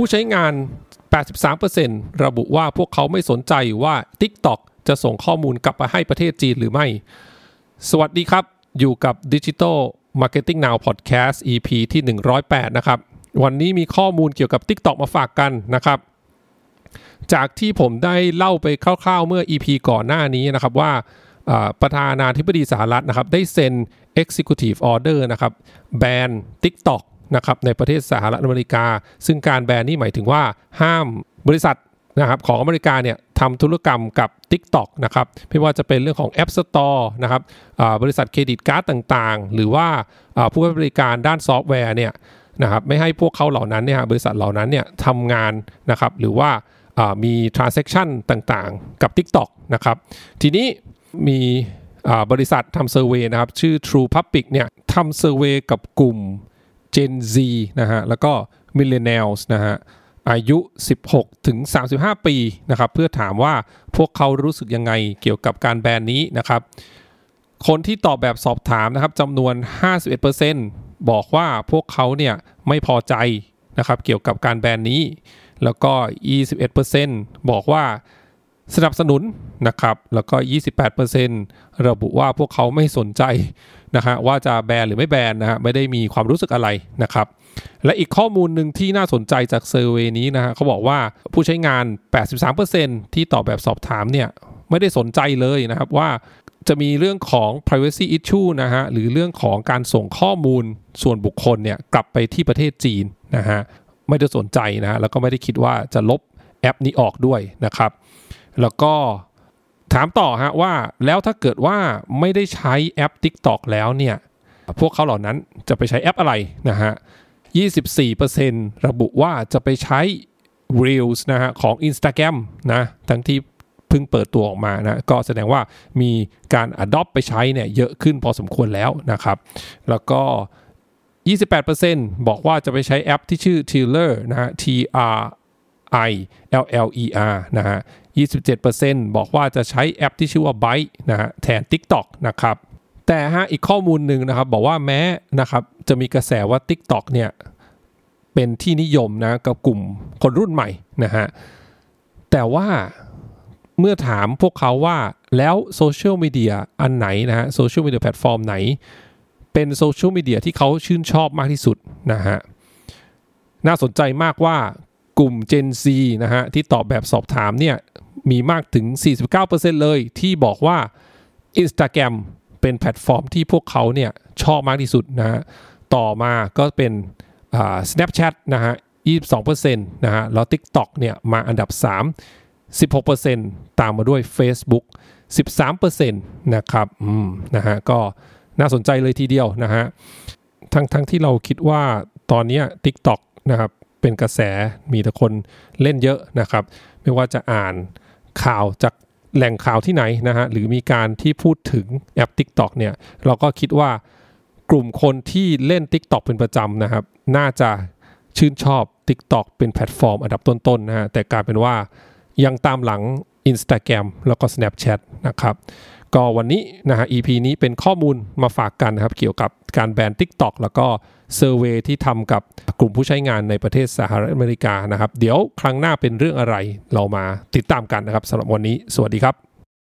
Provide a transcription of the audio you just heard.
ู้ใช้งาน 83%ระบุว่าพวกเขาไม่สนใจว่า TikTok จะส่งข้อมูลกลับไปให้ประเทศจีนหรือไม่ สวัสดีครับ อยู่กับ Digital Marketing Now Podcast EP ที่ 108 นะครับ วันนี้มีข้อมูลเกี่ยวกับ TikTok มาฝากกันนะครับ จากที่ผมได้เล่าไปคร่าวๆเมื่อ EP ก่อนหน้านี้นะครับว่าประธานาธิบดีสหรัฐนะครับ ได้เซ็น Executive Order นะครับแบน TikTok นะครับในประเทศสหรัฐอเมริกา ซึ่งการแบนนี้หมายถึงว่าห้ามบริษัทนะครับของอเมริกาเนี่ยทำธุรกรรมกับ TikTok นะครับไม่ว่าจะเป็นเรื่องของ App Store นะครับบริษัทเครดิตการ์ดต่างๆ หรือว่าผู้ให้บริการด้านซอฟต์แวร์เนี่ยนะครับไม่ให้พวกเขาเหล่านั้นเนี่ยบริษัทเหล่านั้นเนี่ยทำงานนะครับหรือว่ามี transaction ต่างๆ กับ TikTok นะครับทีนี้มีบริษัททำเซอร์เวยนะครับชื่อ True Public เนี่ยทำเซอร์เวยกับกลุ่ม Gen Z นะฮะแล้วก็ Millennials นะฮะอายุ 16 ถึง 35 ปีนะครับเพื่อถามว่าพวกเขารู้สึกยังไงเกี่ยวกับการแบนนี้นะครับ คนที่ตอบแบบสอบถามนะครับจำนวน 51%บอกว่าพวกเขาเนี่ยไม่พอใจนะครับเกี่ยวกับการแบนนี้ แล้วก็ 21%บอกว่า สนับสนุนนะครับ แล้วก็ 28%ระบุว่าพวกเขาไม่สนใจนะฮะว่าจะแบนหรือไม่แบนนะฮะไม่ได้มีความรู้สึกอะไรนะครับ และอีกข้อมูลหนึ่งที่น่าสนใจจากเซอร์เวยนี้นะฮะเขาบอกว่าผู้ใช้งาน 83%ที่ตอบแบบสอบถามเนี่ยไม่ได้สนใจเลยนะครับว่าจะมีเรื่องของ privacy issue นะฮะหรือเรื่องของการส่งข้อมูลส่วนบุคคลเนี่ยกลับไปที่ประเทศจีนนะฮะไม่ได้สนใจนะแล้วก็ไม่ได้คิดว่าจะลบแอปนี้ออกด้วยนะครับ แล้วก็ถามต่อฮะว่าแล้วถ้าเกิดว่าไม่ได้ใช้แอป TikTok แล้วเนี่ย พวกเขาเหล่านั้นจะไปใช้แอปอะไรนะฮะ 24%ระบุว่าจะไปใช้ Reels นะฮะของ Instagram นะทั้งที่เพิ่งเปิดตัวออกมานะก็แสดงว่ามีการ adopt ไปใช้เนี่ยเยอะขึ้นพอสมควรแล้วนะครับ แล้วก็ 28%บอกว่าจะไปใช้แอปที่ชื่อ Tiller นะฮะ T R I L L E R นะฮะ 27%บอกว่าจะใช้แอปที่ชื่อว่า Byte นะฮะแทน TikTok นะครับ แต่ฮะอีกข้อมูลหนึ่งนะครับ บอกว่าแม้นะครับจะมีกระแสว่า TikTok เนี่ยเป็นที่นิยมนะกับกลุ่มคนรุ่นใหม่นะฮะ แต่ว่าเมื่อถามพวกเขาว่าแล้วโซเชียลมีเดียอันไหนนะฮะโซเชียลมีเดียแพลตฟอร์มไหน เป็นโซเชียลมีเดียที่เขาชื่นชอบมากที่สุดนะฮะน่าสนใจมากว่า กลุ่ม Gen Z นะฮะที่ตอบแบบสอบถามเนี่ยมีมากถึง 49%เลยที่บอกว่า Instagram เป็นแพลตฟอร์มที่พวกเขาเนี่ยชอบมากที่สุดนะฮะต่อมาก็เป็น Snapchat นะฮะ 22%นะฮะแล้ว TikTok เนี่ยมาอันดับ 3 16%ตามมาด้วย Facebook 13%นะครับอืมนะฮะก็น่าสนใจเลยทีเดียวนะฮะทั้งทั้งที่เราคิดว่าตอนนี้ TikTok นะครับ เป็นกระแสมีแต่คนเล่นเยอะนะครับ ไม่ว่าจะอ่านข่าวจากแหล่งข่าวที่ไหนนะฮะหรือมีการที่พูดถึงแอป TikTok เนี่ยเราก็คิดว่ากลุ่มคนที่เล่น TikTok เป็นประจำนะครับ น่าจะชื่นชอบ TikTok เป็นแพลตฟอร์มอันดับต้นๆนะฮะแต่กลายเป็นว่ายังตามหลัง Instagram แล้วก็ Snapchat นะครับ ก็วันนี้นะฮะ EP นี้เป็นข้อมูลมาฝากกันนะครับ เกี่ยวกับการแบน TikTok แล้วก็เซอร์เวยที่ทำกับกลุ่มผู้ใช้งานในประเทศสหรัฐอเมริกานะครับ เดี๋ยวครั้งหน้าเป็นเรื่องอะไรเรามาติดตามกันนะครับสำหรับวันนี้ สวัสดีครับ